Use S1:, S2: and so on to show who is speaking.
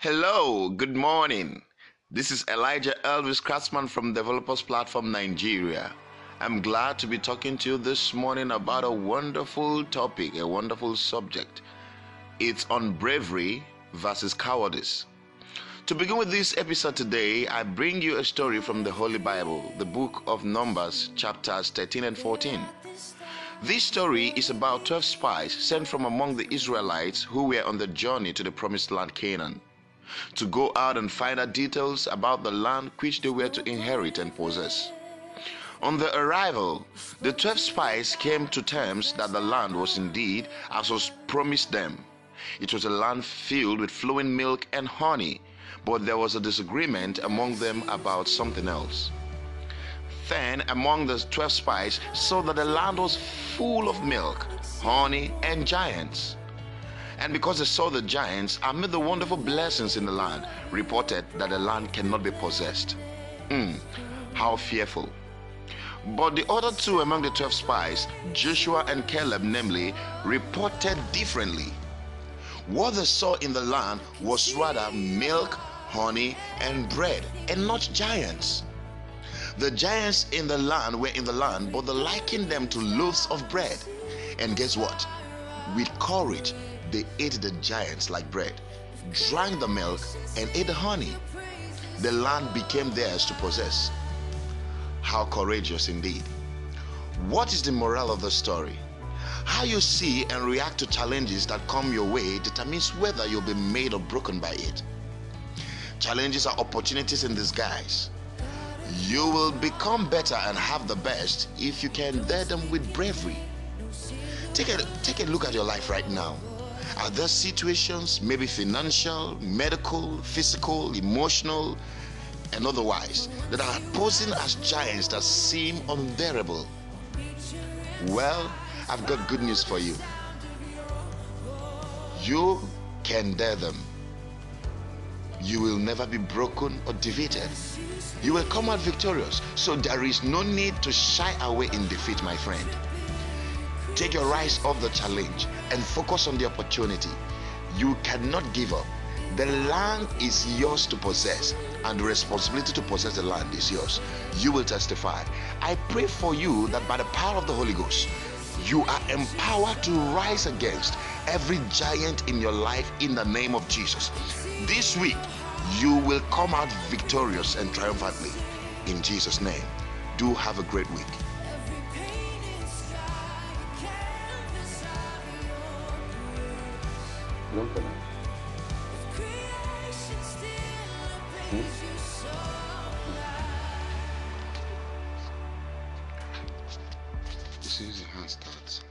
S1: Hello, good morning. This is Elijah Elvis Craftsman from Developers Platform Nigeria. I'm glad to be talking to you this morning about a wonderful topic, a wonderful subject. It's on bravery versus cowardice. To begin with this episode today, I bring you a story from the Holy Bible, the book of Numbers, chapters 13 and 14. This story is about 12 spies sent from among the Israelites who were on the journey to the promised land Canaan to go out and find out details about the land which they were to inherit and possess. On their arrival, the 12 spies came to terms that the land was indeed as was promised them. It was a land filled with flowing milk and honey, but there was a disagreement among them about something else. Then among the twelve spies saw that the land was full of milk, honey, and giants. And because they saw the giants amid the wonderful blessings in the land, reported that the land cannot be possessed. Hmm, how fearful. But the other two among the twelve spies, Joshua and Caleb, namely, reported differently. What they saw in the land was rather milk, honey, and bread, and not giants. The giants in the land were in the land, but they likened them to loaves of bread. And guess what? With courage, they ate the giants like bread, drank the milk, and ate the honey. The land became theirs to possess. How courageous indeed. What is the moral of the story? How you see and react to challenges that come your way determines whether you'll be made or broken by it. Challenges are opportunities in disguise. You will become better and have the best if you can dare them with bravery. Take a, take a look at your life right now. Are there situations, maybe financial, medical, physical, emotional, and otherwise, that are posing as giants that seem unbearable? Well, I've got good news for you. You can dare them. You will never be broken or defeated you will come out victorious. So there is no need to shy away in defeat, my friend. Take your eyes off the challenge and focus on the opportunity. You cannot give up. The land is yours to possess, and the responsibility to possess the land is yours. You will testify. I pray for you that by the power of the Holy Ghost, you are empowered to rise against every giant in your life in the name of Jesus. This week, you will come out victorious and triumphantly in Jesus' name. Do have a great week.
S2: Hmm?
S1: You so light. You see, the hand starts.